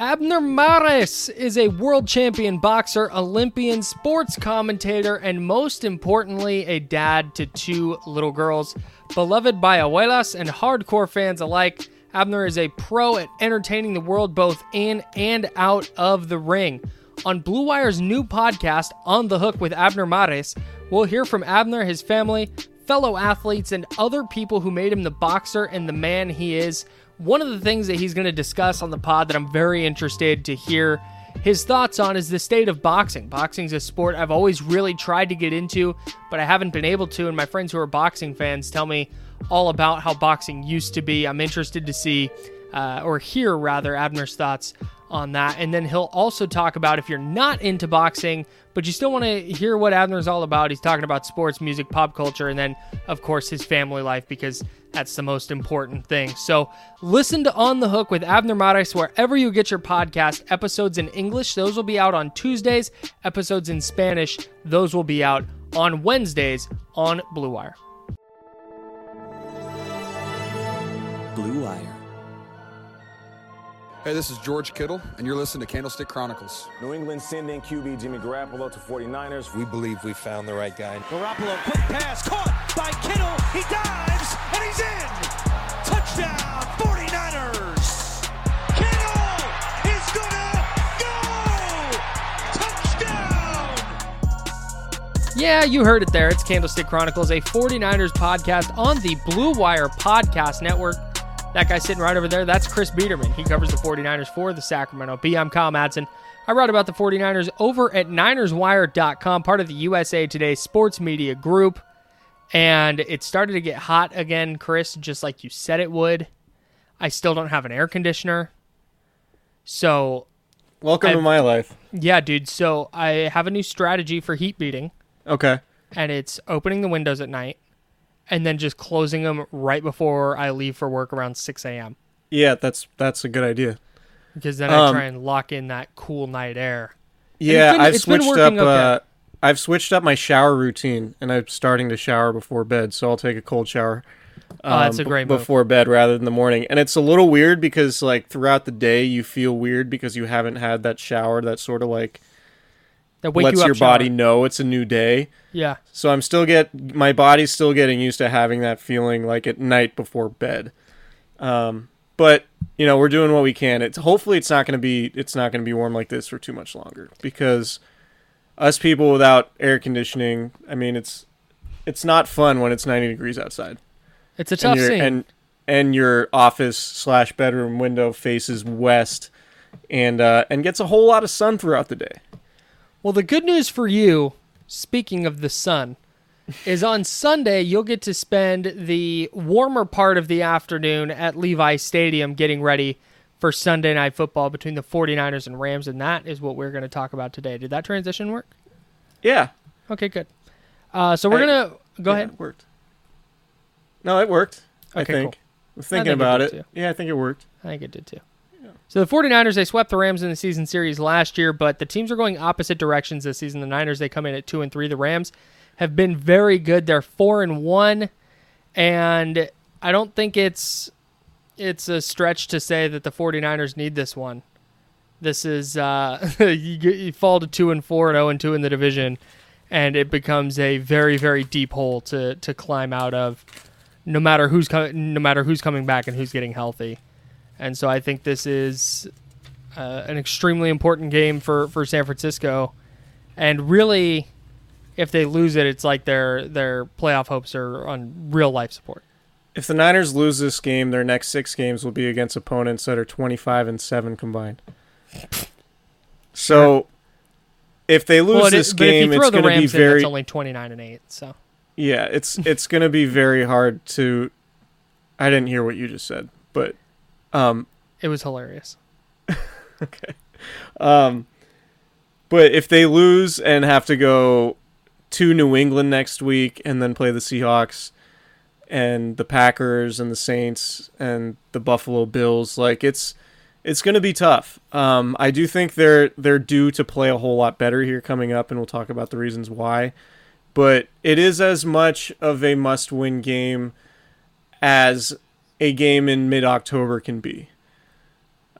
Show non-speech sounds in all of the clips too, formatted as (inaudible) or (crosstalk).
Abner Mares is a world champion boxer, Olympian, sports commentator, and most importantly, a dad to two little girls. Beloved by abuelas and hardcore fans alike, Abner is a pro at entertaining the world both in and out of the ring. On Blue Wire's new podcast, On the Hook with Abner Mares, we'll hear from Abner, his family, fellow athletes, and other people who made him the boxer and the man he is. One of the things that he's going to discuss on the pod that I'm very interested to hear his thoughts on is the state of boxing. Boxing's a sport I've always really tried to get into, but I haven't been able to. And my friends who are boxing fans tell me all about how boxing used to be. I'm interested to see, uh, or hear rather, Abner's thoughts on that. And then he'll also talk about if you're not into boxing, but you still want to hear what Abner's all about. He's talking about sports, music, pop culture, and then, of course, his family life because that's the most important thing. So listen to On the Hook with Abner Mares wherever you get your podcast. Episodes in English, those will be out on Tuesdays. Episodes in Spanish, those will be out on Wednesdays on Blue Wire. Blue Wire. Hey, this is George Kittle, and you're listening to Candlestick Chronicles. New England sending QB Jimmy Garoppolo to 49ers. We believe we found the right guy. Garoppolo, quick pass, caught by Kittle. He dives, and he's in. Touchdown, 49ers. Kittle is gonna go. Touchdown. Yeah, you heard it there. It's Candlestick Chronicles, a 49ers podcast on the Blue Wire Podcast Network. That guy sitting right over there, that's Chris Biederman. He covers the 49ers for the Sacramento Bee. I'm Kyle Madsen. I write about the 49ers over at NinersWire.com, part of the USA Today sports media group. And it started to get hot again, Chris, just like you said it would. I still don't have an air conditioner. So, Welcome to I've- my life. yeah, dude. So I have a new strategy for heat beating, Okay. and it's opening the windows at night and then just closing them right before I leave for work around 6 a.m. Yeah, that's that's a good idea. Because then I Um, try and lock in that cool night air. Yeah, been- I've switched up. okay. Uh, I've switched up my shower routine, and I'm starting to shower before bed. So I'll take a cold shower. Oh, that's a b- great move. before bed rather than the morning, and it's a little weird because like throughout the day you feel weird because you haven't had that shower that sort of like That wake lets you up your shower. body know it's a new day. Yeah. So I'm still get my body's still getting used to having that feeling like at night before bed. Um, but you know we're doing what we can. It's hopefully it's not going to be it's not going to be warm like this for too much longer because us people without air conditioning, I mean it's it's not fun when it's 90 degrees outside It's a tough and scene. and and your office slash bedroom window faces west and uh, and gets a whole lot of sun throughout the day. Well, the good news for you, speaking of the sun, is on Sunday you'll get to spend the warmer part of the afternoon at Levi Stadium getting ready for Sunday night football between the 49ers and Rams and that is what we're going to talk about today. Did that transition work? Yeah. Okay, good. Uh, so we're I- going to go Yeah, ahead. It worked. No, it worked. I Okay, think. cool. I'm thinking think about did it. Yeah, I think it worked. I think it did too. So the 49ers, they swept the Rams in the season series last year, but the teams are going opposite directions this season. The Niners, they come in at two and three. The Rams have been very good. They're four and one, and I don't think it's it's a stretch to say that the 49ers need this one. This is uh, (laughs) you, you fall to two and four and zero and two in the division, and it becomes a very very deep hole to to climb out of. No matter who's co- no matter who's coming back and who's getting healthy. And so I think this is uh, an extremely important game for, for San Francisco. And really, if they lose it, it's like their their playoff hopes are on real life support. If the Niners lose this game, their next six games will be against opponents that are 25 and 7 combined. So if they lose Well, this is- game, it's going to be Rams in, very it's only twenty nine and eight. So Yeah, it's it's going to be very hard to I didn't hear what you just said, but um it was hilarious. (laughs) okay. Um, but if they lose and have to go to New England next week and then play the Seahawks and the Packers and the Saints and the Buffalo Bills, like it's it's going to be tough. Um, I do think they're they're due to play a whole lot better here coming up, and we'll talk about the reasons why. But it is as much of a must-win game as a game in mid-October can be.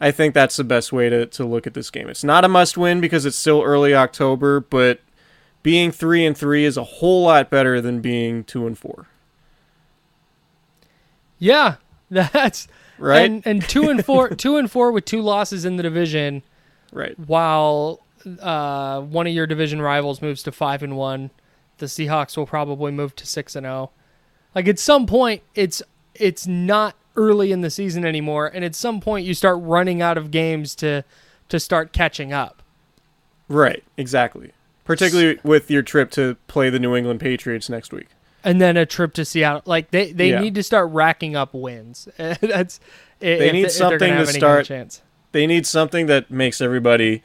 I think that's the best way to, to look at this game. It's not a must win because it's still early October, but being three and three is a whole lot better than being two and four. Yeah, (laughs) that's Right? And and two and four, (laughs) two and four with two losses in the division. Right. while uh, one of your division rivals moves to five and one, the Seahawks will probably move to six and zero. Like at some point, it's it's not early in the season anymore, and at some point you start running out of games to to start catching up. Right. Exactly. Particularly with your trip to play the New England Patriots next week. And then a trip to Seattle. Like they, they Yeah. need to start racking up wins. (laughs) That's They need something to start. chance. They need something that makes everybody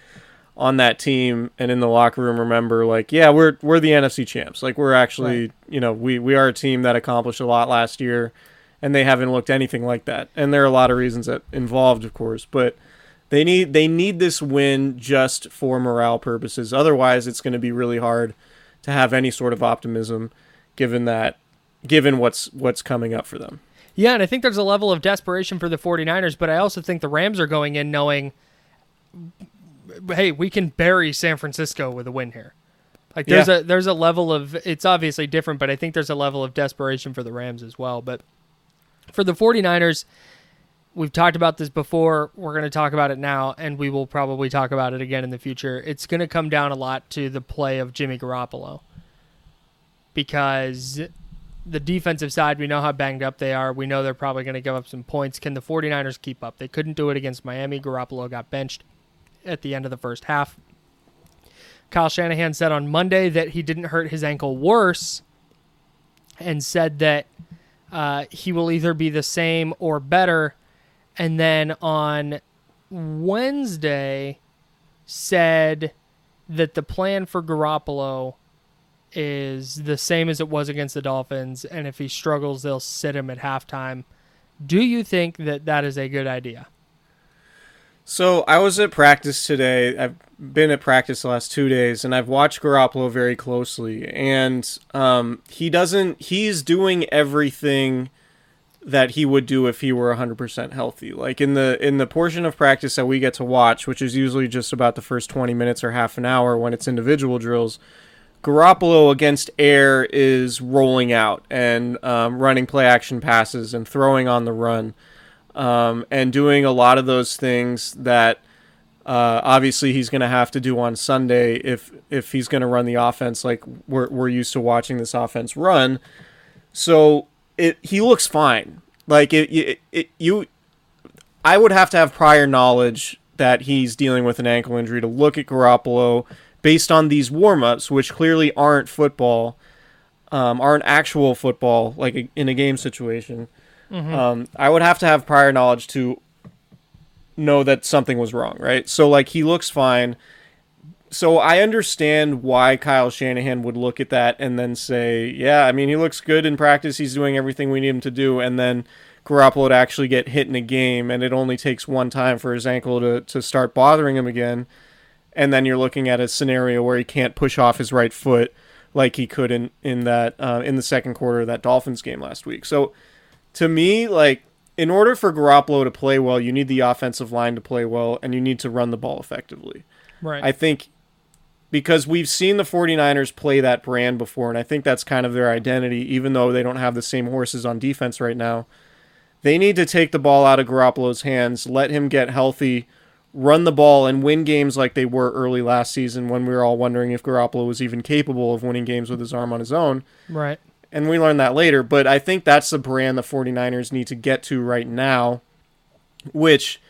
on that team and in the locker room remember like yeah we're we're the NFC champs like we're actually Right. you know we we are a team that accomplished a lot last year and they haven't looked anything like that and there are a lot of reasons that involved of course but they need they need this win just for morale purposes otherwise it's going to be really hard to have any sort of optimism given that given what's what's coming up for them Yeah, and I think there's a level of desperation for the 49ers, but I also think the Rams are going in knowing, hey, we can bury San Francisco with a win here. Like there's Yeah. a there's a level of it's obviously different, but I think there's a level of desperation for the Rams as well. But for the 49ers, we've talked about this before. We're going to talk about it now, and we will probably talk about it again in the future. It's going to come down a lot to the play of Jimmy Garoppolo because the defensive side, we know how banged up they are. We know they're probably going to give up some points. Can the 49ers keep up? They couldn't do it against Miami. Garoppolo got benched at the end of the first half. Kyle Shanahan said on Monday that he didn't hurt his ankle worse and said that uh, he will either be the same or better. And then on Wednesday, said that the plan for Garoppolo is the same as it was against the Dolphins, and if he struggles, they'll sit him at halftime. Do you think that that is a good idea? So I was at practice today. I've been at practice the last two days, and I've watched Garoppolo very closely. And um, he doesn't. He's doing everything that he would do if he were 100% healthy. Like in the in the portion of practice that we get to watch, which is usually just about the first 20 minutes or half an hour when it's individual drills. Garoppolo against air is rolling out and um, running play action passes and throwing on the run um, and doing a lot of those things that uh, obviously he's going to have to do on Sunday if if he's going to run the offense like we're we're used to watching this offense run. So it he looks fine. Like it, it, it you I would have to have prior knowledge that he's dealing with an ankle injury to look at Garoppolo based on these warm-ups which clearly aren't football um, aren't actual football, like a, in a game situation, um, I would have to have prior knowledge to know that something was wrong, right? So like he looks fine. So I understand why Kyle Shanahan would look at that and then say, "Yeah, I mean he looks good in practice. He's doing everything we need him to do." And then Garoppolo actually get hit in a game, and it only takes one time for his ankle to to start bothering him again. And then you're looking at a scenario where he can't push off his right foot like he could in in that uh, in the second quarter of that Dolphins game last week. So to me, like in order for Garoppolo to play well, you need the offensive line to play well, and you need to run the ball effectively. Right. I think because we've seen the 49ers play that brand before, and I think that's kind of their identity, even though they don't have the same horses on defense right now. They need to take the ball out of Garoppolo's hands, let him get healthy, run the ball, and win games like they were early last season when we were all wondering if Garoppolo was even capable of winning games with his arm on his own right. And we learned that later. But I think that's the brand the 49ers need to get to right now, which,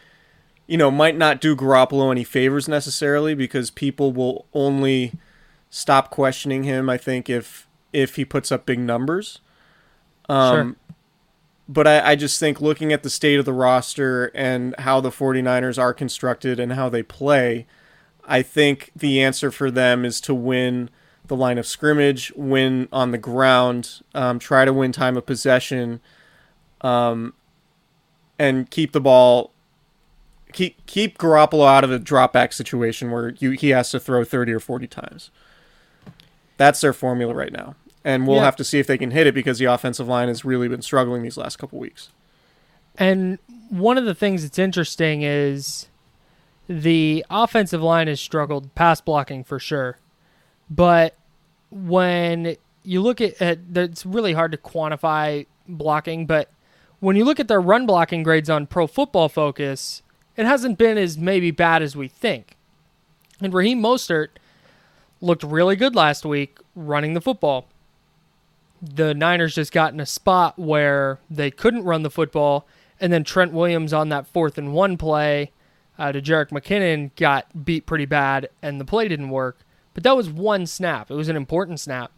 you know, might not do Garoppolo any favors necessarily because people will only stop questioning him, I think, if if he puts up big numbers. Um, Sure. But I, I just think looking at the state of the roster and how the 49ers are constructed and how they play, I think the answer for them is to win the line of scrimmage, win on the ground, um, try to win time of possession, um, and keep the ball. Keep keep Garoppolo out of a drop back situation where you he has to throw thirty or forty times. That's their formula right now, and we'll Yeah. have to see if they can hit it because the offensive line has really been struggling these last couple weeks. And one of the things that's interesting is the offensive line has struggled pass blocking for sure. But when you look at, at it's really hard to quantify blocking, but when you look at their run blocking grades on Pro Football Focus, it hasn't been as maybe bad as we think. And Raheem Mostert looked really good last week running the football. The Niners just got in a spot where they couldn't run the football, and then Trent Williams on that fourth and one play uh, to Jerick McKinnon got beat pretty bad, and the play didn't work. But that was one snap. It was an important snap,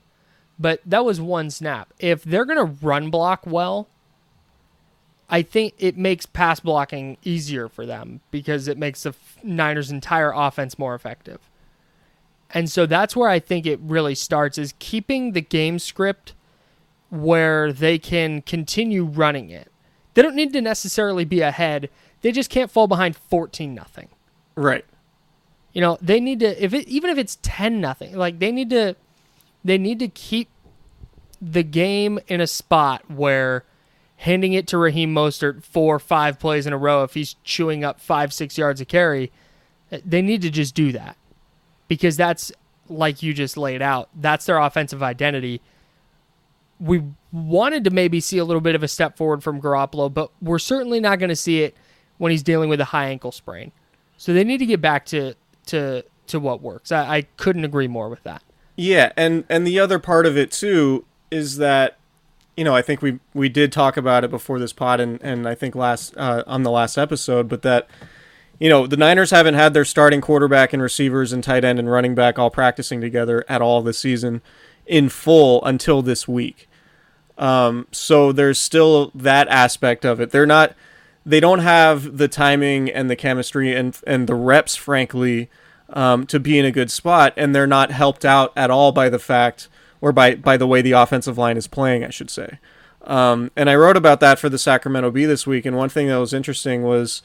but that was one snap. If they're going to run block well, I think it makes pass blocking easier for them because it makes the Niners' entire offense more effective. And so that's where I think it really starts is keeping the game script where they can continue running it. They don't need to necessarily be ahead. They just can't fall behind 14 nothing. Right. You know, they need to if it even if it's 10 nothing, like they need to they need to keep the game in a spot where handing it to Raheem Mostert four five plays in a row if he's chewing up 5 6 yards of carry, eh, they need to just do that. Because that's like you just laid out. That's their offensive identity we wanted to maybe see a little bit of a step forward from Garoppolo, but we're certainly not going to see it when he's dealing with a high ankle sprain. So they need to get back to to to what works. I, I couldn't agree more with that. Yeah, and and the other part of it too is that you know I think we we did talk about it before this pod and and I think last uh, on the last episode, but that you know the Niners haven't had their starting quarterback and receivers and tight end and running back all practicing together at all this season in full until this week. Um, so there's still that aspect of it. They're not they don't have the timing and the chemistry and and the reps, frankly, um, to be in a good spot, and they're not helped out at all by the fact or by by the way the offensive line is playing, I should say. Um, and I wrote about that for the Sacramento Bee this week, and one thing that was interesting was,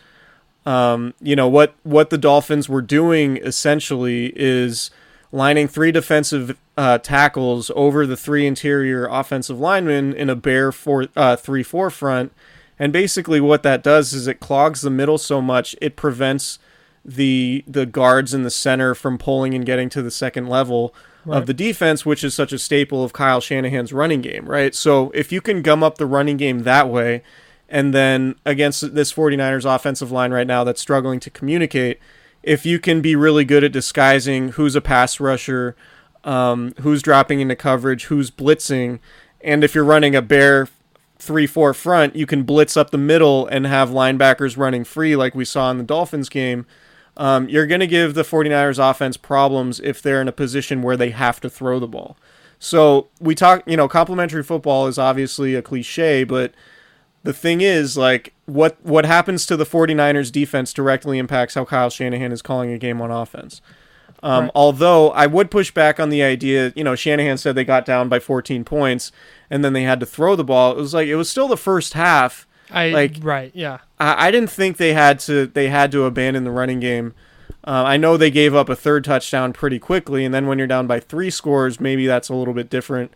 um, you know, what what the Dolphins were doing essentially is lining three defensive uh, tackles over the three interior offensive linemen in a bear four uh, three four front, and basically what that does is it clogs the middle so much it prevents the the guards in the center from pulling and getting to the second level of the defense, which is such a staple of Kyle Shanahan's running game, right? So if you can gum up the running game that way, and then against this 49ers offensive line right now that's struggling to communicate, if you can be really good at disguising who's a pass rusher, um, who's dropping into coverage, who's blitzing, and if you're running a bear three four front, you can blitz up the middle and have linebackers running free like we saw in the Dolphins game. Um, you're going to give the 49ers offense problems if they're in a position where they have to throw the ball. So we talk, you know, complementary football is obviously a cliche, but the thing is like what what happens to the 49ers defense directly impacts how Kyle Shanahan is calling a game on offense. Um, Right. Although I would push back on the idea, you know, Shanahan said they got down by 14 points and then they had to throw the ball. It was like it was still the first half. I like right, yeah. I, I didn't think they had to they had to abandon the running game. Uh, I know they gave up a third touchdown pretty quickly, and then when you're down by three scores, maybe that's a little bit different.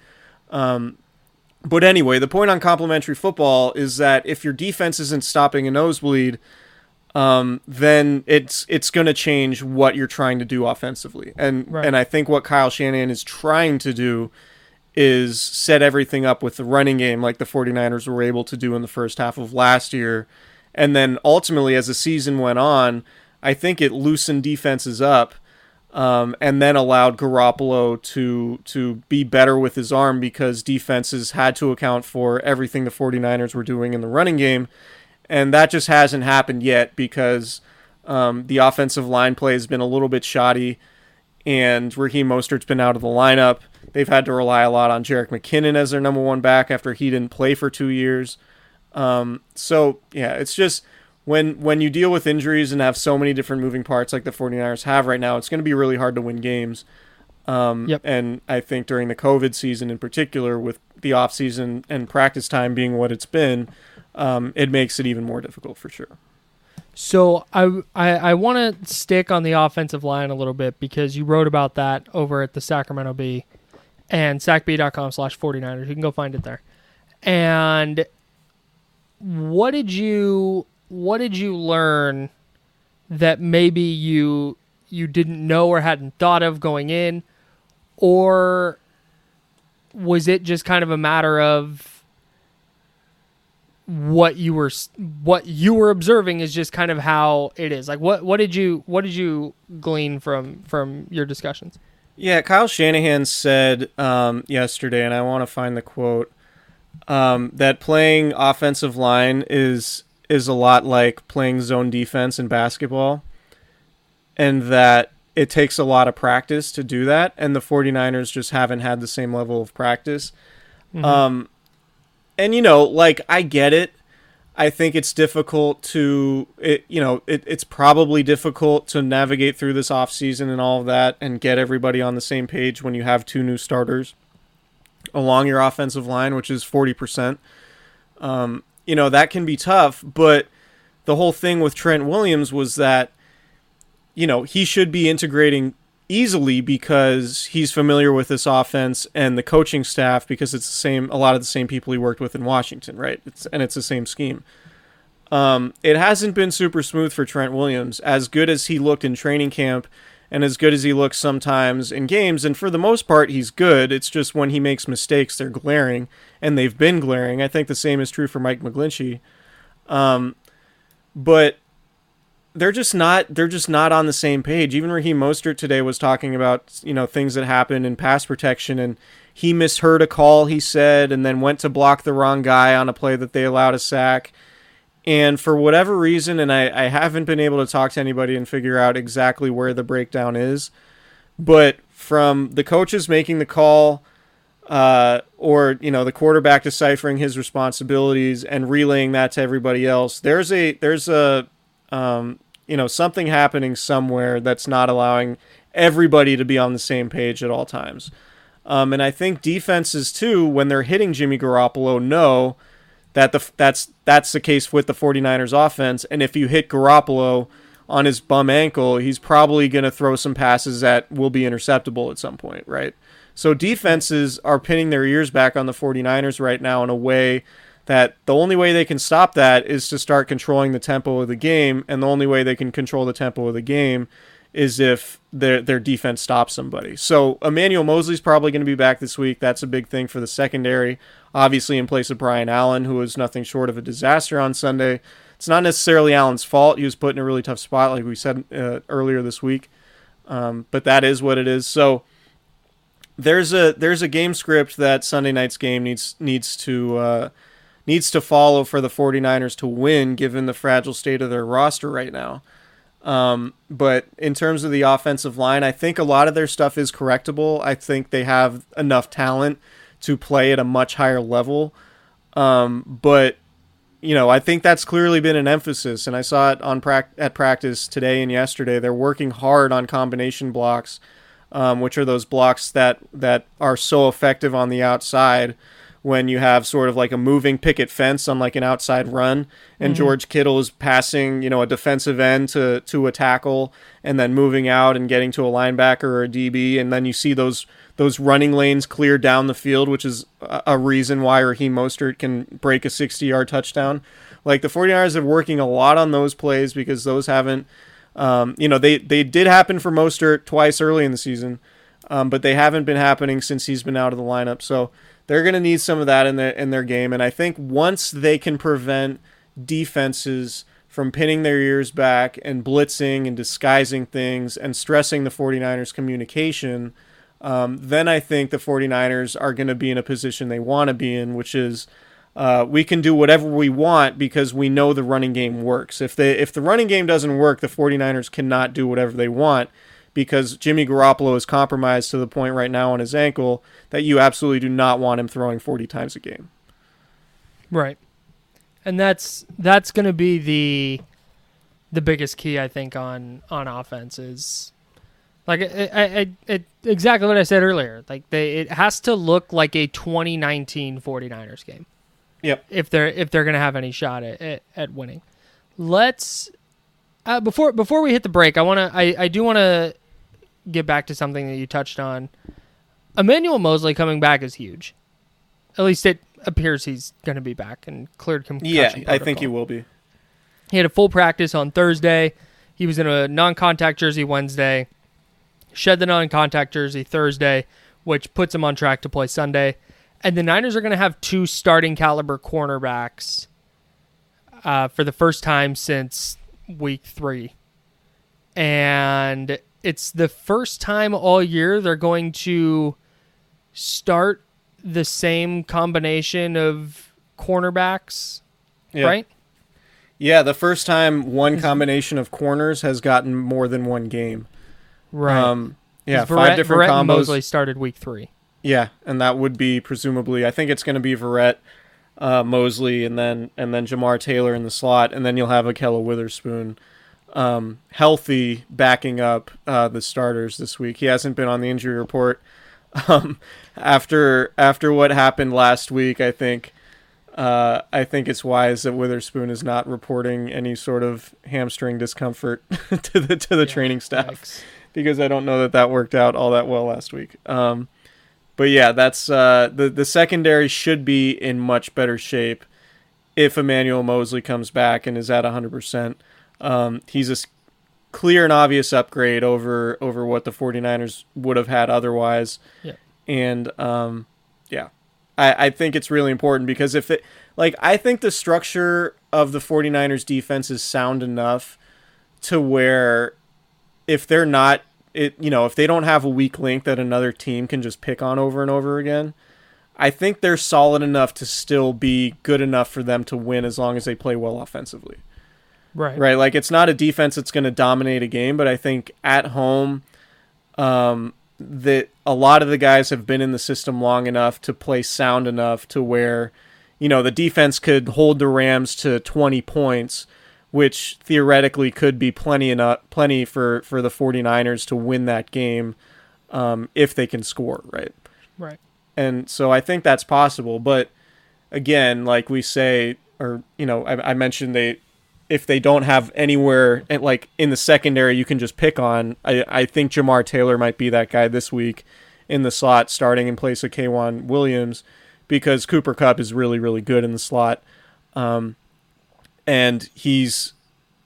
Um, but anyway, the point on complementary football is that if your defense isn't stopping a nosebleed, um, then it's it's going to change what you're trying to do offensively. And Right. and I think what Kyle Shanahan is trying to do is set everything up with the running game like the 49ers were able to do in the first half of last year. And then ultimately as the season went on, I think it loosened defenses up um, and then allowed Garoppolo to to be better with his arm because defenses had to account for everything the 49ers were doing in the running game. And that just hasn't happened yet because um, the offensive line play has been a little bit shoddy and Raheem Mostert's been out of the lineup. They've had to rely a lot on Jerick McKinnon as their number one back after he didn't play for two years. Um, so yeah, it's just when when you deal with injuries and have so many different moving parts like the 49ers have right now, it's going to be really hard to win games. Um, Yep. And I think during the COVID season in particular, with the offseason and practice time being what it's been, um, it makes it even more difficult for sure. So I I, I want to stick on the offensive line a little bit because you wrote about that over at the Sacramento Bee and sacbee.com slash 49ers. You can go find it there. And what did you what did you learn that maybe you you didn't know or hadn't thought of going in or was it just kind of a matter of what you were what you were observing is just kind of how it is. Like what what did you what did you glean from from your discussions? Yeah, Kyle Shanahan said um, yesterday, and I want to find the quote um, that playing offensive line is is a lot like playing zone defense in basketball, and that it takes a lot of practice to do that, and the 49ers just haven't had the same level of practice. Um, and you know, like I get it. I think it's difficult to it you know, it, it's probably difficult to navigate through this off season and all of that and get everybody on the same page when you have two new starters along your offensive line, which is 40%. Um, you know, that can be tough, but the whole thing with Trent Williams was that you know, he should be integrating easily because he's familiar with this offense and the coaching staff because it's the same a lot of the same people he worked with in Washington, right? It's and it's the same scheme. Um, it hasn't been super smooth for Trent Williams. As good as he looked in training camp and as good as he looks sometimes in games, and for the most part he's good. It's just when he makes mistakes, they're glaring, and they've been glaring. I think the same is true for Mike McGlinchey. Um, but they're just not they're just not on the same page. Even Raheem Mostert today was talking about you know things that happened in pass protection, and he misheard a call he said, and then went to block the wrong guy on a play that they allowed a sack. And for whatever reason, and I, I haven't been able to talk to anybody and figure out exactly where the breakdown is, but from the coaches making the call, uh, or you know the quarterback deciphering his responsibilities and relaying that to everybody else, there's a there's a um, you know something happening somewhere that's not allowing everybody to be on the same page at all times. Um, and I think defenses too, when they're hitting Jimmy Garoppolo, know that the that's that's the case with the 49ers offense. And if you hit Garoppolo on his bum ankle, he's probably going to throw some passes that will be interceptable at some point, right? So defenses are pinning their ears back on the 49ers right now in a way that the only way they can stop that is to start controlling the tempo of the game, and the only way they can control the tempo of the game is if their their defense stops somebody. So Emmanuel Moseley's probably going to be back this week. That's a big thing for the secondary. Obviously, in place of Brian Allen, who was nothing short of a disaster on Sunday. It's not necessarily Allen's fault. He was put in a really tough spot, like we said uh, earlier this week. Um, but that is what it is. So there's a there's a game script that Sunday night's game needs needs to uh, needs to follow for the 49ers to win given the fragile state of their roster right now. Um, but in terms of the offensive line, I think a lot of their stuff is correctable. I think they have enough talent to play at a much higher level. Um, but you know, I think that's clearly been an emphasis, and I saw it on prac- at practice today and yesterday. They're working hard on combination blocks, um, which are those blocks that that are so effective on the outside when you have sort of like a moving picket fence on like an outside run, and Mhm. George Kittle is passing, you know, a defensive end to to a tackle, and then moving out and getting to a linebacker or a DB, and then you see those those running lanes clear down the field, which is a, a reason why Raheem Mostert can break a 60 yard touchdown. Like the 49ers are working a lot on those plays because those haven't, um, you know, they, they did happen for Mostert twice early in the season, um, but they haven't been happening since he's been out of the lineup. So they're going to need some of that in their, in their game. And I think once they can prevent defenses from pinning their ears back and blitzing and disguising things and stressing the 49ers communication, um, then I think the 49ers are going to be in a position they want to be in, which is uh, we can do whatever we want because we know the running game works. If they if the running game doesn't work, the 49ers cannot do whatever they want because Jimmy Garoppolo is compromised to the point right now on his ankle that you absolutely do not want him throwing 40 times a game. Right. And that's that's going to be the the biggest key I think on on offense is like I, I, I, it, exactly what I said earlier. Like they it has to look like a 2019 49ers game. Yep. If they're if they're going to have any shot at, at, at winning. Let's uh, before before we hit the break, I want to I, I do want to get back to something that you touched on. Emmanuel Moseley coming back is huge. At least it appears he's going to be back and cleared concussion. Yeah, I think he will be. He had a full practice on Thursday. He was in a non-contact jersey Wednesday. Shed the non-contact jersey Thursday, which puts him on track to play Sunday. And the Niners are going to have two starting caliber cornerbacks uh, for the first time since week three. And it's the first time all year they're going to start the same combination of cornerbacks, Yeah. right? Yeah, the first time one combination of corners has gotten more than one game. Right. Um, yeah, 'Cause five different Verrett combos. Moseley started week three. Yeah, and that would be presumably. I think it's going to be Verrett, uh, Moseley, and then and then Jamar Taylor in the slot, and then you'll have Ahkello Witherspoon, um, healthy, backing up uh, the starters this week. He hasn't been on the injury report (laughs) um, after after what happened last week. I think. Uh, I think it's wise that Witherspoon is not reporting any sort of hamstring discomfort (laughs) to the to the training staff because I don't know that that worked out all that well last week. Um, but yeah, that's uh, the the secondary should be in much better shape if Emmanuel Moseley comes back and is at 100%. Um, he's a clear and obvious upgrade over over what the 49ers would have had otherwise. Yeah. And um, yeah, I, I think it's really important because if it like I think the structure of the 49ers defense is sound enough to where if they're not it you know if they don't have a weak link that another team can just pick on over and over again i think they're solid enough to still be good enough for them to win as long as they play well offensively Right. right like it's not a defense that's going to dominate a game but i think at home um that a lot of the guys have been in the system long enough to play sound enough to where you know the defense could hold the rams to 20 points which theoretically could be plenty enough plenty for for the 49ers to win that game um, if they can score right Right. and so I think that's possible. But again, like we say, or you know, I, I mentioned they, if they don't have anywhere eh, like in the secondary, you can just pick on. I, I think Jamar Taylor might be that guy this week in the slot, starting in place of K'Waun Williams, because Cooper Kupp is really really good in the slot, um, and he's,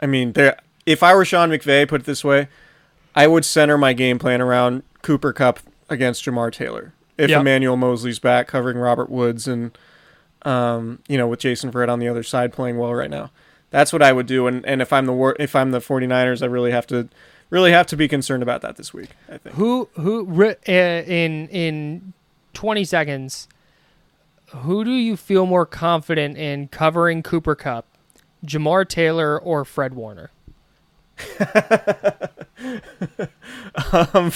I mean, there. If I were Sean McVay, put it this way, I would center my game plan around Cooper Kupp against Jamar Taylor. If Yep. Emmanuel Moseley's back covering Robert Woods and um, you know, with Jason Verrett on the other side playing well right now. That's what I would do and, and if I'm the wor- if I'm the 49ers, I really have to really have to be concerned about that this week, I think. Who who uh, in in 20 seconds who do you feel more confident in covering Cooper Kupp? Jamar Taylor or Fred Warner? (laughs) um,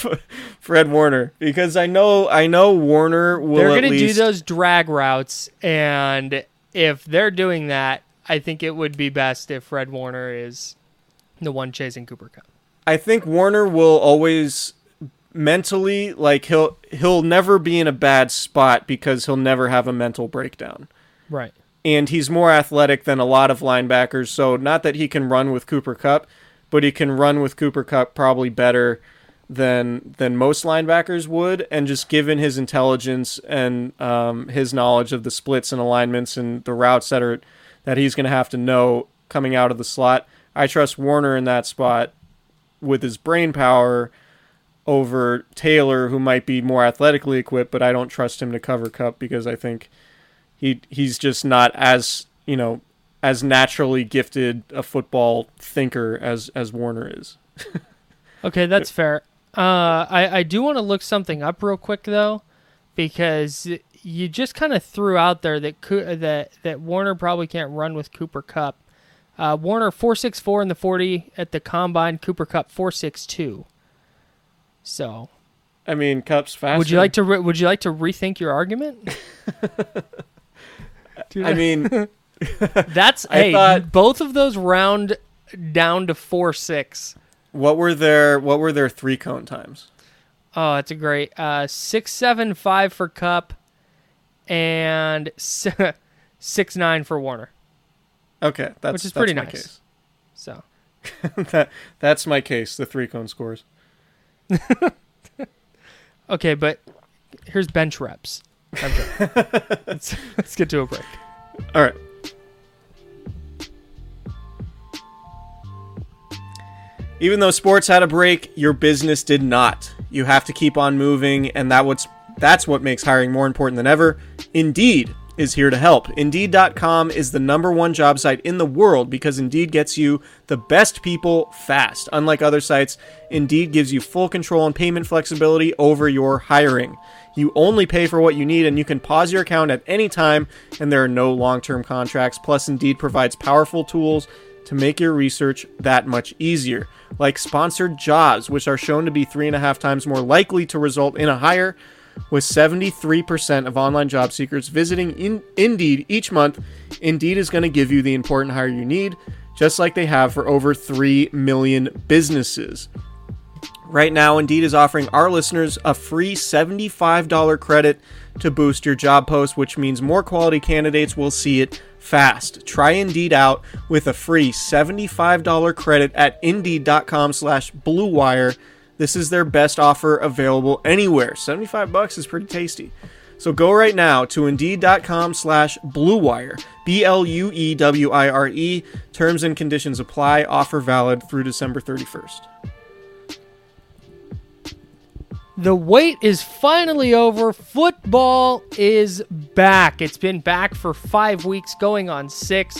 Fred Warner because I know I know Warner will. They're going to do those drag routes, and if they're doing that, I think it would be best if Fred Warner is the one chasing Cooper Kupp. I think Warner will always mentally like he'll he'll never be in a bad spot because he'll never have a mental breakdown. Right. And he's more athletic than a lot of linebackers, so not that he can run with Cooper Kupp, but he can run with Cooper Kupp probably better than than most linebackers would and just given his intelligence and um, his knowledge of the splits and alignments and the routes that are that he's going to have to know coming out of the slot, I trust Warner in that spot with his brain power over Taylor, who might be more athletically equipped, but I don't trust him to cover Kupp because I think he he's just not as you know as naturally gifted a football thinker as as Warner is. (laughs) Okay, that's fair. Uh, I I do want to look something up real quick though, because you just kind of threw out there that Coo- that that Warner probably can't run with Cooper Kupp. Uh, Warner four six four in the forty at the combine. Cooper Kupp four six two. So, I mean, Kupp's faster. would you like to re- would you like to rethink your argument? (laughs) I mean, (laughs) That's I hey, thought- both of those round down to four six. what were their what were their three cone times? Oh, that's a great uh, six seven five for Kupp, and (laughs) six nine for Warner. Okay, that's Which is that's pretty nice. case. So (laughs) that that's my case. The three cone scores. (laughs) okay, but here's bench reps. Let's, let's get to a break. All right. Even though sports had a break, your business did not. You have to keep on moving, and that what's that's what makes hiring more important than ever. Indeed is here to help. Indeed.com is the number one job site in the world because Indeed gets you the best people fast. Unlike other sites, Indeed gives you full control and payment flexibility over your hiring. You only pay for what you need and you can pause your account at any time, and there are no long term contracts. Plus, Indeed provides powerful tools to make your research that much easier, like sponsored jobs, which are shown to be three and a half times more likely to result in a hire. With 73% of online job seekers visiting in- Indeed each month, Indeed is going to give you the important hire you need, just like they have for over 3 million businesses. Right now, Indeed is offering our listeners a free $75 credit to boost your job post, which means more quality candidates will see it fast. Try Indeed out with a free $75 credit at Indeed.com slash BlueWire. This is their best offer available anywhere. 75 bucks is pretty tasty. So go right now to Indeed.com slash BlueWire. B-L-U-E-W-I-R-E. Terms and conditions apply. Offer valid through December 31st. The wait is finally over. Football is back. It's been back for five weeks, going on six.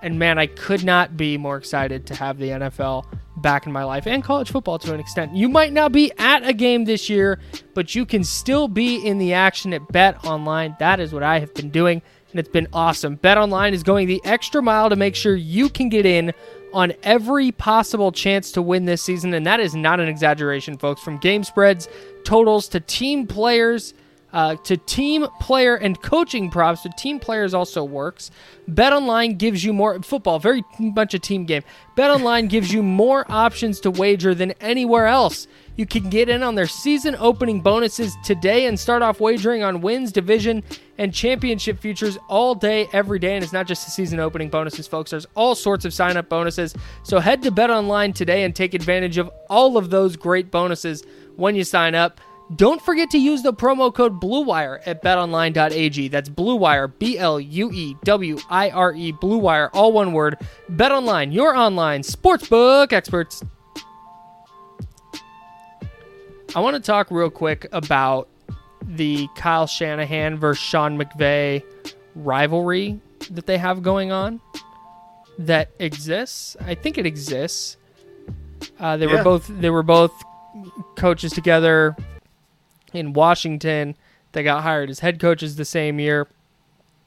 And man, I could not be more excited to have the NFL back in my life and college football to an extent. You might not be at a game this year, but you can still be in the action at Bet Online. That is what I have been doing, and it's been awesome. Bet Online is going the extra mile to make sure you can get in on every possible chance to win this season, and that is not an exaggeration, folks. From game spreads, totals to team players, uh, to team player and coaching props. So team players also works. bet online gives you more football, very much a team game. bet online gives you more options to wager than anywhere else. You can get in on their season opening bonuses today and start off wagering on wins, division, and championship futures all day, every day. And it's not just the season opening bonuses, folks. There's all sorts of sign up bonuses. So head to bet online today and take advantage of all of those great bonuses when you sign up. Don't forget to use the promo code BLUEWIRE at betonline.ag. That's BLUEWIRE, B L U E W I R E, BLUEWIRE, all one word. BetOnline, your online sportsbook experts. I want to talk real quick about the Kyle Shanahan versus Sean McVay rivalry that they have going on that exists. I think it exists. Uh, they were both they were both coaches together in Washington. They got hired as head coaches the same year.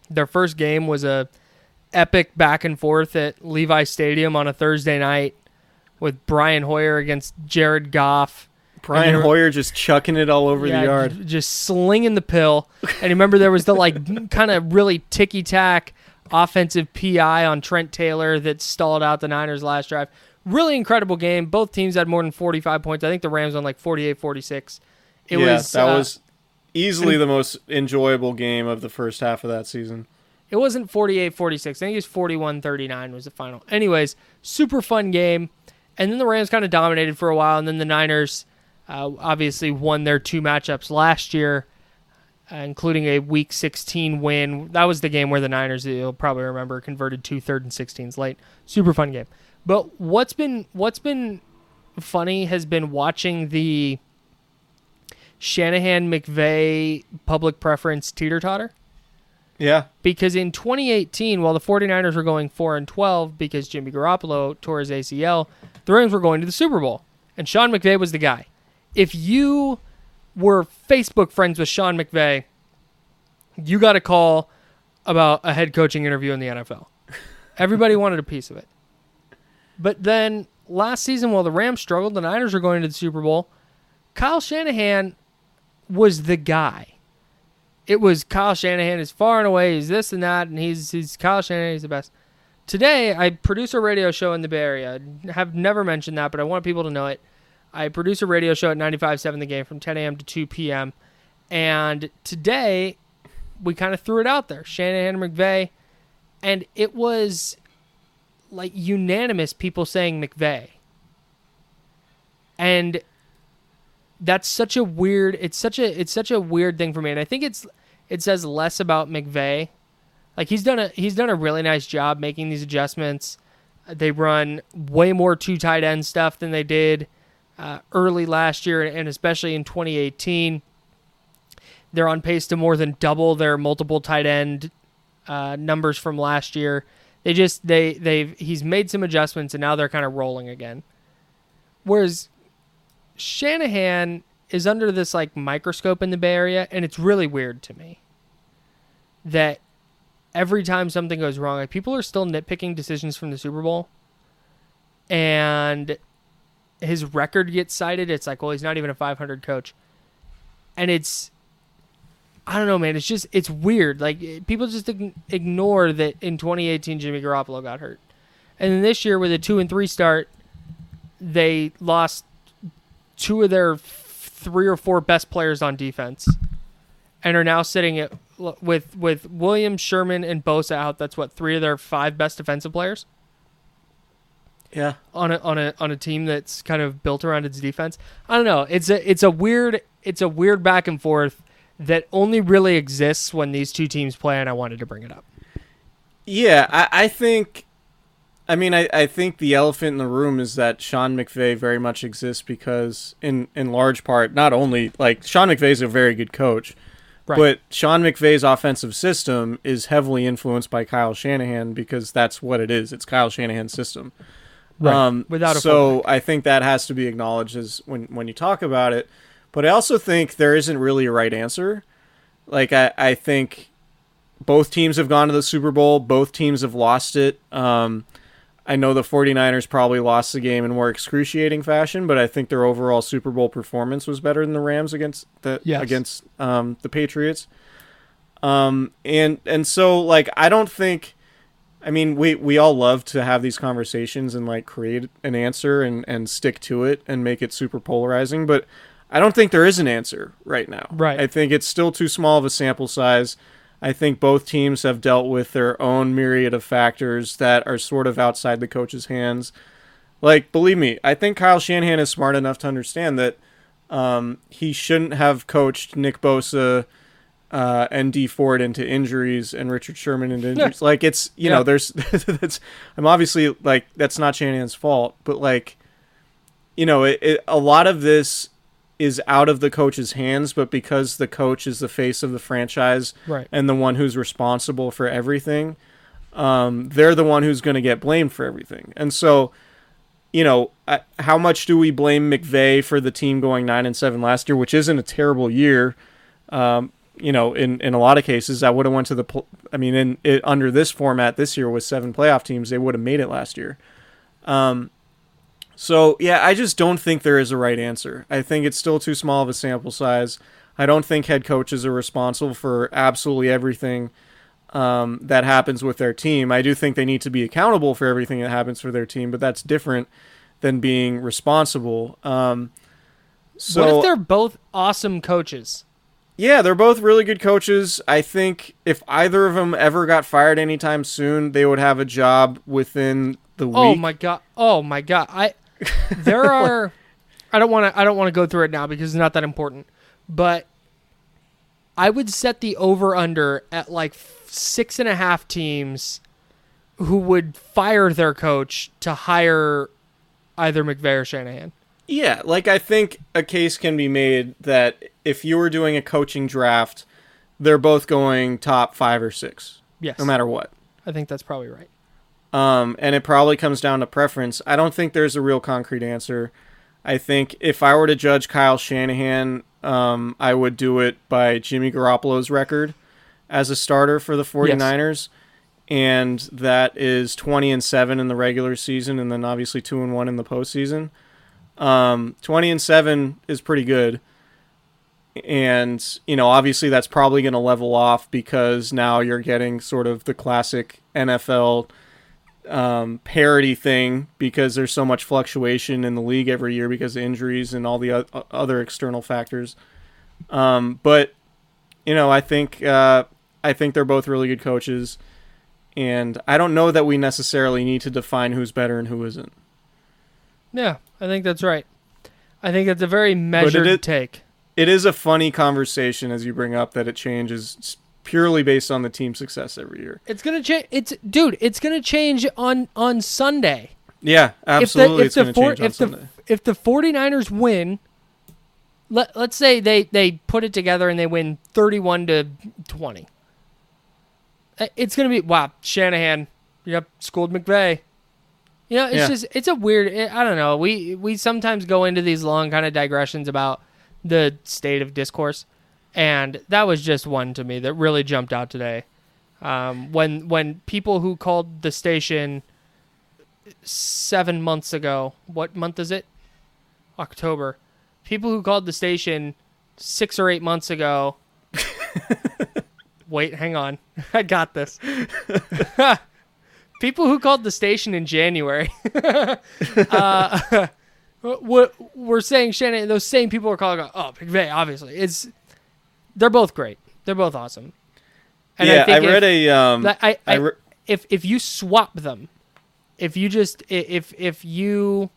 Their first game was a epic back and forth at Levi Stadium on a Thursday night with Brian Hoyer against Jared Goff. Brian were- Hoyer just chucking it all over Yeah, the yard. just slinging the pill. (laughs) And remember, there was the like kind of really ticky tack offensive PI on Trent Taylor that stalled out the Niners last drive. Really incredible game. Both teams had more than 45 points. I think the Rams on like 48 46. It yeah, was that uh, was easily the most enjoyable game of the first half of that season. It wasn't 48 46. I think it was 41 39 was the final. Anyways, super fun game. And then the Rams kind of dominated for a while. And then the Niners uh, obviously won their two matchups last year, Uh, including a week 16 win. That was the game where the Niners, you'll probably remember, converted two third and 16s late. Super fun game. But what's been what's been funny has been watching the Shanahan McVay public preference teeter totter Yeah, because in 2018 while the 49ers were going 4 and 12 because Jimmy Garoppolo tore his ACL the Rams were going to the Super Bowl and Sean McVay was the guy if you were Facebook friends with Sean McVay you got a call about a head coaching interview in the NFL everybody (laughs) wanted a piece of it but then last season while the Rams struggled the Niners were going to the Super Bowl Kyle Shanahan was the guy it was Kyle Shanahan is far and away. He's this and that, and he's he's Kyle Shanahan. He's the best. Today, I produce a radio show in the Bay Area. I have never mentioned that, but I want people to know it. I produce a radio show at 95.7 The Game from 10 a.m. to 2 p.m. And today, we kind of threw it out there, Shanahan and McVay, and it was like unanimous people saying McVay. And that's such a weird it's such a it's such a weird thing for me and i think it's it says less about McVay like he's done a he's done a really nice job making these adjustments they run way more two tight end stuff than they did uh, early last year and especially in 2018 they're on pace to more than double their multiple tight end uh, numbers from last year. They just they they've he's made some adjustments and now they're kind of rolling again. Whereas Shanahan is under this like microscope in the Bay Area, and it's really weird to me that every time something goes wrong, like people are still nitpicking decisions from the Super Bowl, and his record gets cited. It's like, well, he's not even a 500 coach, and it's I don't know, man. It's just it's weird. Like eh, people just ignore that in 2018 Jimmy Garoppolo got hurt, and then this year with a two and three start, they lost two of their three or four best players on defense, and are now sitting at with with Williams, Sherman, and Bosa out. That's what three of their five best defensive players yeah. on a on a on a team that's kind of built around its defense. I don't know. It's a it's a weird it's a weird back and forth that only really exists when these two teams play, and I wanted to bring it up. Yeah, I, I think. I mean, I, I think the elephant in the room is that Sean McVay very much exists because, in in large part, not only like Sean McVay is a very good coach, Right. but Sean McVay's offensive system is heavily influenced by Kyle Shanahan because that's what it is. It's Kyle Shanahan's system. Right. Um, Without a so. I think that has to be acknowledged as when when you talk about it. But I also think there isn't really a right answer. Like I, I think both teams have gone to the Super Bowl. Both teams have lost it. Um, I know the 49ers probably lost the game in more excruciating fashion, but I think their overall Super Bowl performance was better than the Rams against the Yes. against um, the Patriots. Um, and and so like I don't think I mean we we all love to have these conversations and like create an answer and and stick to it and make it super polarizing, but I don't think there is an answer right now. Right. I think it's still too small of a sample size. I think both teams have dealt with their own myriad of factors that are sort of outside the coach's hands. Like, believe me, I think Kyle Shanahan is smart enough to understand that um, he shouldn't have coached Nick Bosa uh, and Dee Ford into injuries and Richard Sherman into injuries. Like, it's you Yeah. know, there's (laughs) that's I'm obviously like that's not Shanahan's fault, but like, you know, it, it a lot of this is out of the coach's hands, but because the coach is the face of the franchise Right. and the one who's responsible for everything, um, they're the one who's going to get blamed for everything. And so, you know, I, how much do we blame McVay for the team going nine and seven last year, which isn't a terrible year? Um, you know, in, in a lot of cases, I would have went to the. pl- I mean, in it, under this format this year with seven playoff teams, they would have made it last year. Um, So, yeah, I just don't think there is a right answer. I think it's still too small of a sample size. I don't think head coaches are responsible for absolutely everything um, that happens with their team. I do think they need to be accountable for everything that happens for their team, but that's different than being responsible. Um, so, what if they're both awesome coaches? Yeah, they're both really good coaches. I think if either of them ever got fired anytime soon, they would have a job within the oh week. Oh my god! Oh my god! I (laughs) there are. I don't want to. I don't want to go through it now because it's not that important. But I would set the over under at like six and a half teams who would fire their coach to hire either McVay or Shanahan. Yeah, like I think a case can be made that if you were doing a coaching draft, they're both going top five or six. Yes. No matter what. I think that's probably right. Um, and it probably comes down to preference. I don't think there's a real concrete answer. I think if I were to judge Kyle Shanahan, um, I would do it by Jimmy Garoppolo's record as a starter for the 49ers. Yes. And that is 20 and 7 in the regular season and then obviously 2 and 1 in the postseason. Um, 20 and 7 is pretty good. And, you know, obviously that's probably going to level off because now you're getting sort of the classic NFL um, parity thing because there's so much fluctuation in the league every year because of injuries and all the o- other external factors. Um, but, you know, I think, uh, I think they're both really good coaches. And I don't know that we necessarily need to define who's better and who isn't. Yeah, I think that's right. I think it's a very measured it, take. It is a funny conversation as you bring up that it changes purely based on the team success every year. It's gonna change. It's dude. It's gonna change on on Sunday. Yeah, absolutely. If the, if the, four, if the if the 49ers win, let let's say they they put it together and they win thirty one to twenty. Uh, it's gonna be wow. Shanahan, yep, schooled McVay. You know, it's yeah. just it's a weird. Eh, I don't know. We we sometimes go into these long kind of digressions about the state of discourse, and that was just one to me that really jumped out today. Um, when when people who called the station seven months ago, what month is it? October. People who called the station six or eight months ago. (laughs) wait, hang on, (laughs) I got this. (laughs) people who called the station in January uh, we're saying Shannon. Those same people are calling. Oh, McVay, obviously, it's they're both great. They're both awesome. And yeah, I, I read if, a. Um, I, I, I re- if if you swap them, if you just if if you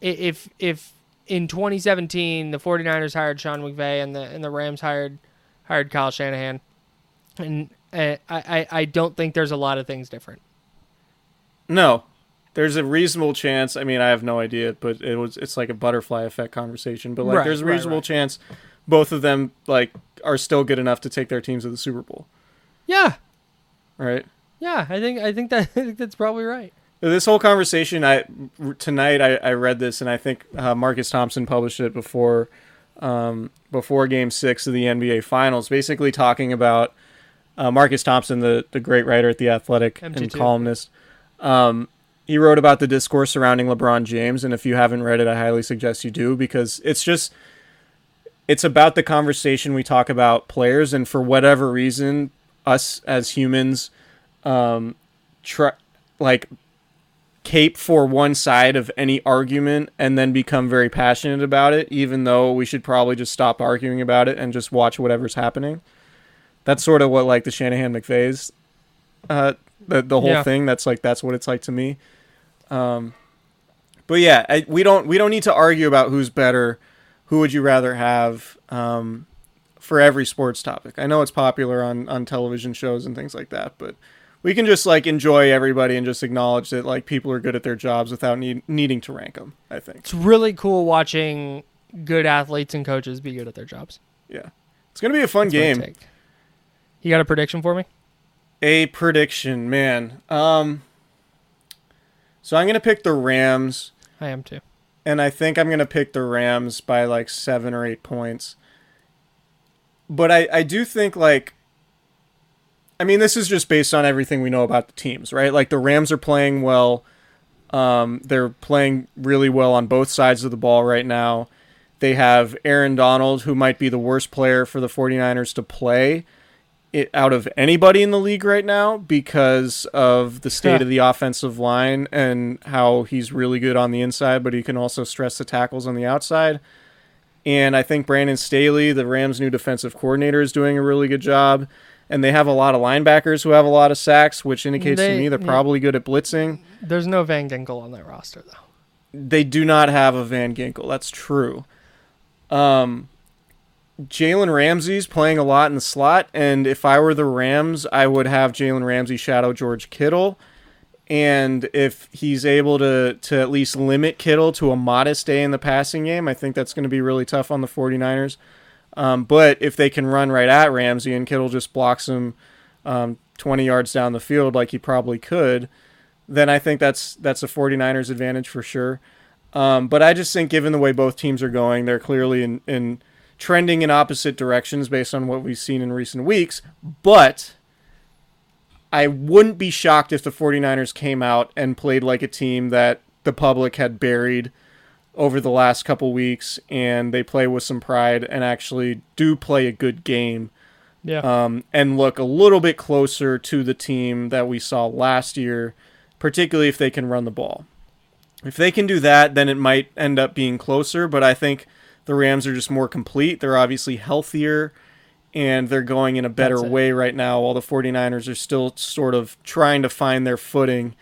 if if in 2017 the 49ers hired Sean McVay and the and the Rams hired hired Kyle Shanahan, and uh, I I don't think there's a lot of things different. No, there's a reasonable chance. I mean, I have no idea, but it was it's like a butterfly effect conversation. But like, right, there's a reasonable right, right. chance both of them like are still good enough to take their teams to the Super Bowl. Yeah. Right. Yeah, I think I think that (laughs) I think that's probably right. This whole conversation, I tonight I, I read this and I think uh, Marcus Thompson published it before um, before Game Six of the NBA Finals, basically talking about uh, Marcus Thompson, the the great writer at the Athletic MT2. and columnist. Um, he wrote about the discourse surrounding LeBron James, and if you haven't read it, I highly suggest you do because it's just it's about the conversation we talk about players, and for whatever reason, us as humans, um, try like cape for one side of any argument and then become very passionate about it, even though we should probably just stop arguing about it and just watch whatever's happening. That's sort of what like the Shanahan McVay's uh, the the whole yeah. thing. That's like that's what it's like to me. Um, but yeah, I, we don't we don't need to argue about who's better. Who would you rather have? Um, for every sports topic. I know it's popular on on television shows and things like that, but we can just like enjoy everybody and just acknowledge that like people are good at their jobs without need, needing to rank them. I think it's really cool watching good athletes and coaches be good at their jobs. Yeah, it's gonna be a fun That's game. You got a prediction for me? A prediction, man. Um, so I'm gonna pick the Rams. I am too. And I think I'm gonna pick the Rams by like seven or eight points. But I, I do think like I mean this is just based on everything we know about the teams, right? Like the Rams are playing well. Um, they're playing really well on both sides of the ball right now. They have Aaron Donald, who might be the worst player for the 49ers to play it out of anybody in the league right now because of the state of the offensive line and how he's really good on the inside, but he can also stress the tackles on the outside. And I think Brandon Staley, the Rams' new defensive coordinator, is doing a really good job. And they have a lot of linebackers who have a lot of sacks, which indicates They- to me they're yeah. probably good at blitzing. There's no Van Ginkel on that roster though. They do not have a Van Ginkel. That's true. Um, Jalen Ramsey's playing a lot in the slot, and if I were the Rams, I would have Jalen Ramsey shadow George Kittle. And if he's able to to at least limit Kittle to a modest day in the passing game, I think that's going to be really tough on the 49ers. Um, but if they can run right at Ramsey and Kittle just blocks him um, 20 yards down the field like he probably could, then I think that's that's a 49ers advantage for sure. Um, but I just think given the way both teams are going, they're clearly in, in trending in opposite directions based on what we've seen in recent weeks. But I wouldn't be shocked if the 49ers came out and played like a team that the public had buried over the last couple weeks and they play with some pride and actually do play a good game Yeah. um, and look a little bit closer to the team that we saw last year, particularly if they can run the ball. If they can do that, then it might end up being closer, but I think the Rams are just more complete. They're obviously healthier and they're going in a better way right now, while the 49ers are still sort of trying to find their footing,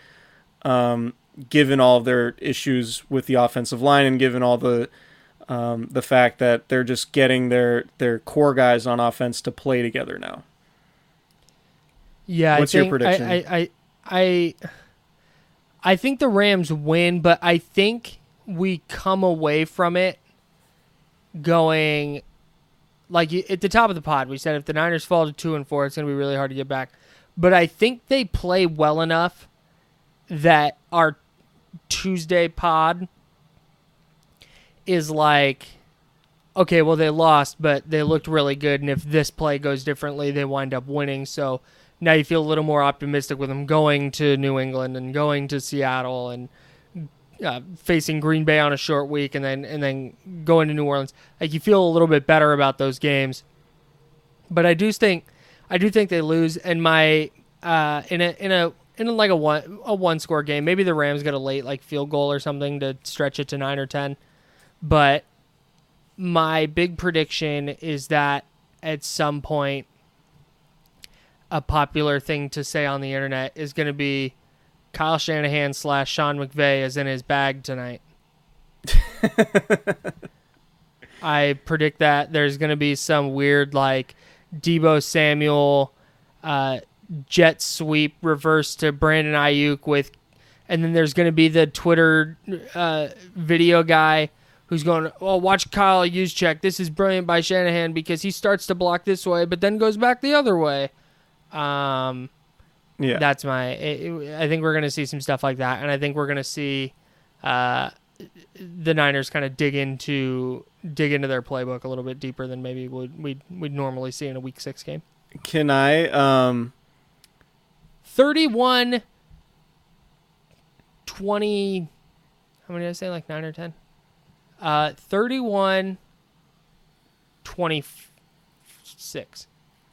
um, given all their issues with the offensive line and given all the um, the fact that they're just getting their their core guys on offense to play together now. Yeah, What's I your prediction? I, I, I, I, I think the Rams win, but I think we come away from it going like at the top of the pod. We said if the Niners fall to two and four, it's going to be really hard to get back. But I think they play well enough that our Tuesday pod is like okay, well they lost, but they looked really good, and if this play goes differently, they wind up winning. So now you feel a little more optimistic with them going to New England and going to Seattle and uh, facing Green Bay on a short week, and then and then going to New Orleans. Like you feel a little bit better about those games. But I do think I do think they lose, and my uh, in a in a in like a one a one score game. Maybe the Rams get a late like field goal or something to stretch it to nine or ten. But my big prediction is that at some point a popular thing to say on the internet is going to be Kyle Shanahan slash Sean McVay is in his bag tonight. (laughs) I predict that there's going to be some weird like Deebo Samuel uh, jet sweep reverse to Brandon Aiyuk with, and then there's going to be the Twitter uh, video guy who's going, oh, watch Kyle check. This is brilliant by Shanahan because he starts to block this way, but then goes back the other way. Um, Yeah. that's my. It, it- I think we're going to see some stuff like that, and I think we're going to see uh, the Niners kind of dig into dig into their playbook a little bit deeper than maybe would we'd we'd normally see in a Week Six game. Can I um 31 20 how many did I say like 9 or 10 uh 31 26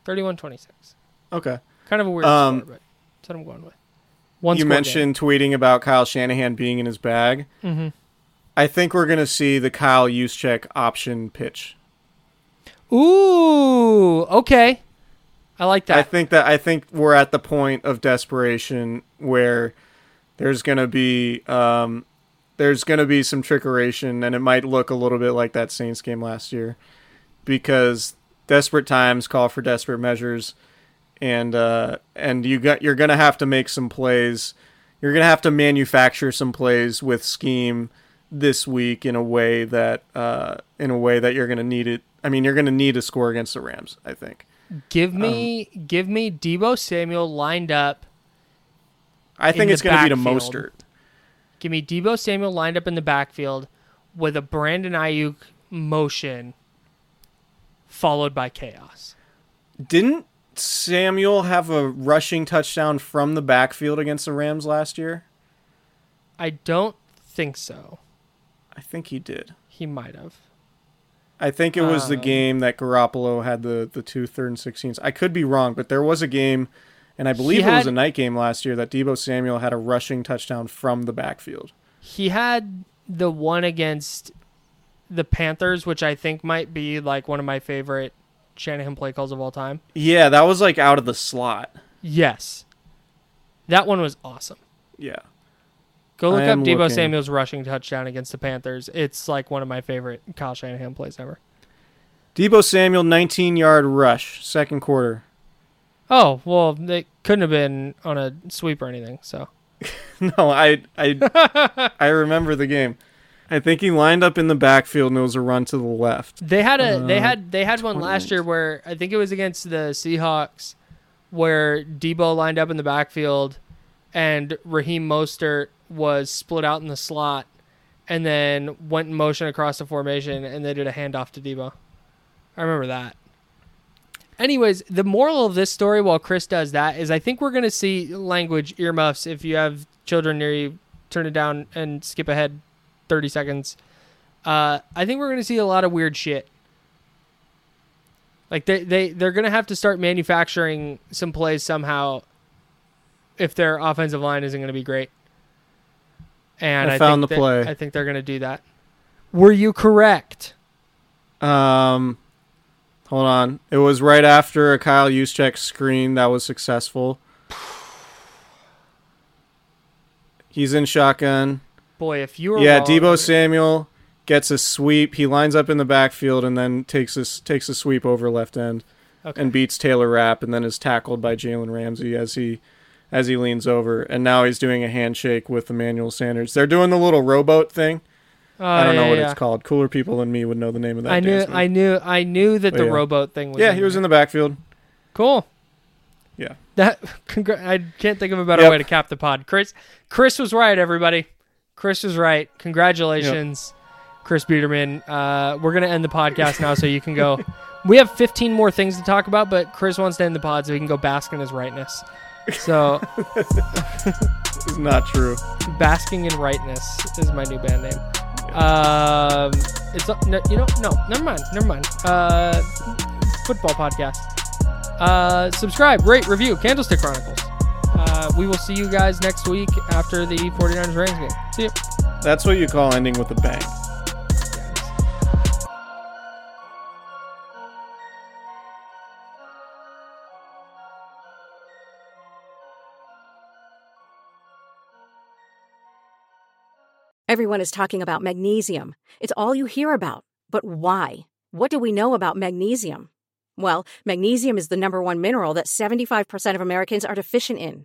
31 26 okay. kind of a weird Um, score but that's what I'm going with one you mentioned tweeting about Kyle Shanahan being in his bag. Mhm. I think we're gonna see the Kyle Juszczyk option pitch. ooh okay I like that. I think that I think we're at the point of desperation where there's gonna be um, there's gonna be some trickeration, and it might look a little bit like that Saints game last year, because desperate times call for desperate measures, and uh, and you got you're gonna have to make some plays. You're gonna have to manufacture some plays with scheme this week in a way that uh, in a way that you're gonna need it. I mean, you're gonna need a score against the Rams. I think. give me um, give me Deebo Samuel lined up I think in it's to be to. Mostert. Give me Deebo Samuel lined up in the backfield with a Brandon Aiyuk motion followed by chaos. Didn't Samuel have a rushing touchdown from the backfield against the Rams last year? I don't think so. I think he did. He might have. I think it was the Um, game that Garoppolo had the the two third and sixteens. I could be wrong, but there was a game, and I believe it was a night game last year that Deebo Samuel had a rushing touchdown from the backfield. He had the one against the Panthers, which I think might be like one of my favorite Shanahan play calls of all time. Yeah, that was like out of the slot. Yes. That one was awesome. Yeah. Go look up Deebo looking. Samuel's rushing touchdown against the Panthers. It's like one of my favorite Kyle Shanahan plays ever. Deebo Samuel, 19 yard rush, second quarter. Oh, well, it couldn't have been on a sweep or anything, so. (laughs) No, I I (laughs) I remember the game. I think he lined up in the backfield and it was a run to the left. They had a they Uh, had they had one last year where I think it was against the Seahawks where Deebo lined up in the backfield and Raheem Mostert was split out in the slot and then went in motion across the formation and they did a handoff to Deebo. I remember that. Anyways, the moral of this story while Chris does that is I think we're going to see language earmuffs if you have children near you turn it down and skip ahead 30 seconds. Uh, I think we're going to see a lot of weird shit. Like they they they're going to have to start manufacturing some plays somehow if their offensive line isn't going to be great. And I I, found think the that- play. I think they're going to do that. Were you correct? Um, hold on. It was right after a Kyle Juszczyk screen that was successful. He's in shotgun. Boy, if you were Yeah, wrong- Deebo Samuel gets a sweep. He lines up in the backfield and then takes a takes a sweep over left end Okay. and beats Taylor Rapp and then is tackled by Jalen Ramsey as he as he leans over and now he's doing a handshake with Emmanuel Sanders. They're doing the little rowboat thing. Oh, I don't know what yeah. it's called. Cooler people than me would know the name of that. I knew, dance. I knew, I knew that But the yeah. rowboat thing was. Yeah, he was in the backfield. Cool. Yeah. That (laughs) congr- I can't think of a better Yep. way to cap the pod. Chris, Chris was right. Everybody, Chris was right. Congratulations, Chris Biederman. Uh, we're gonna end the podcast now, so you can go. (laughs) we have 15 more things to talk about, but Chris wants to end the pod so he can go bask in his rightness. So, (laughs) It's not true. basking in rightness is my new band name. Um, it's no, you know, no, never mind, never mind. Uh, football podcast. Uh, subscribe, rate, review, Candlestick Chronicles. Uh, we will see you guys next week after the 49ers Rams game. See you. That's what you call ending with a bang. Everyone is talking about magnesium. It's all you hear about. But why? What do we know about magnesium? Well, magnesium is the number one mineral that 75% of Americans are deficient in.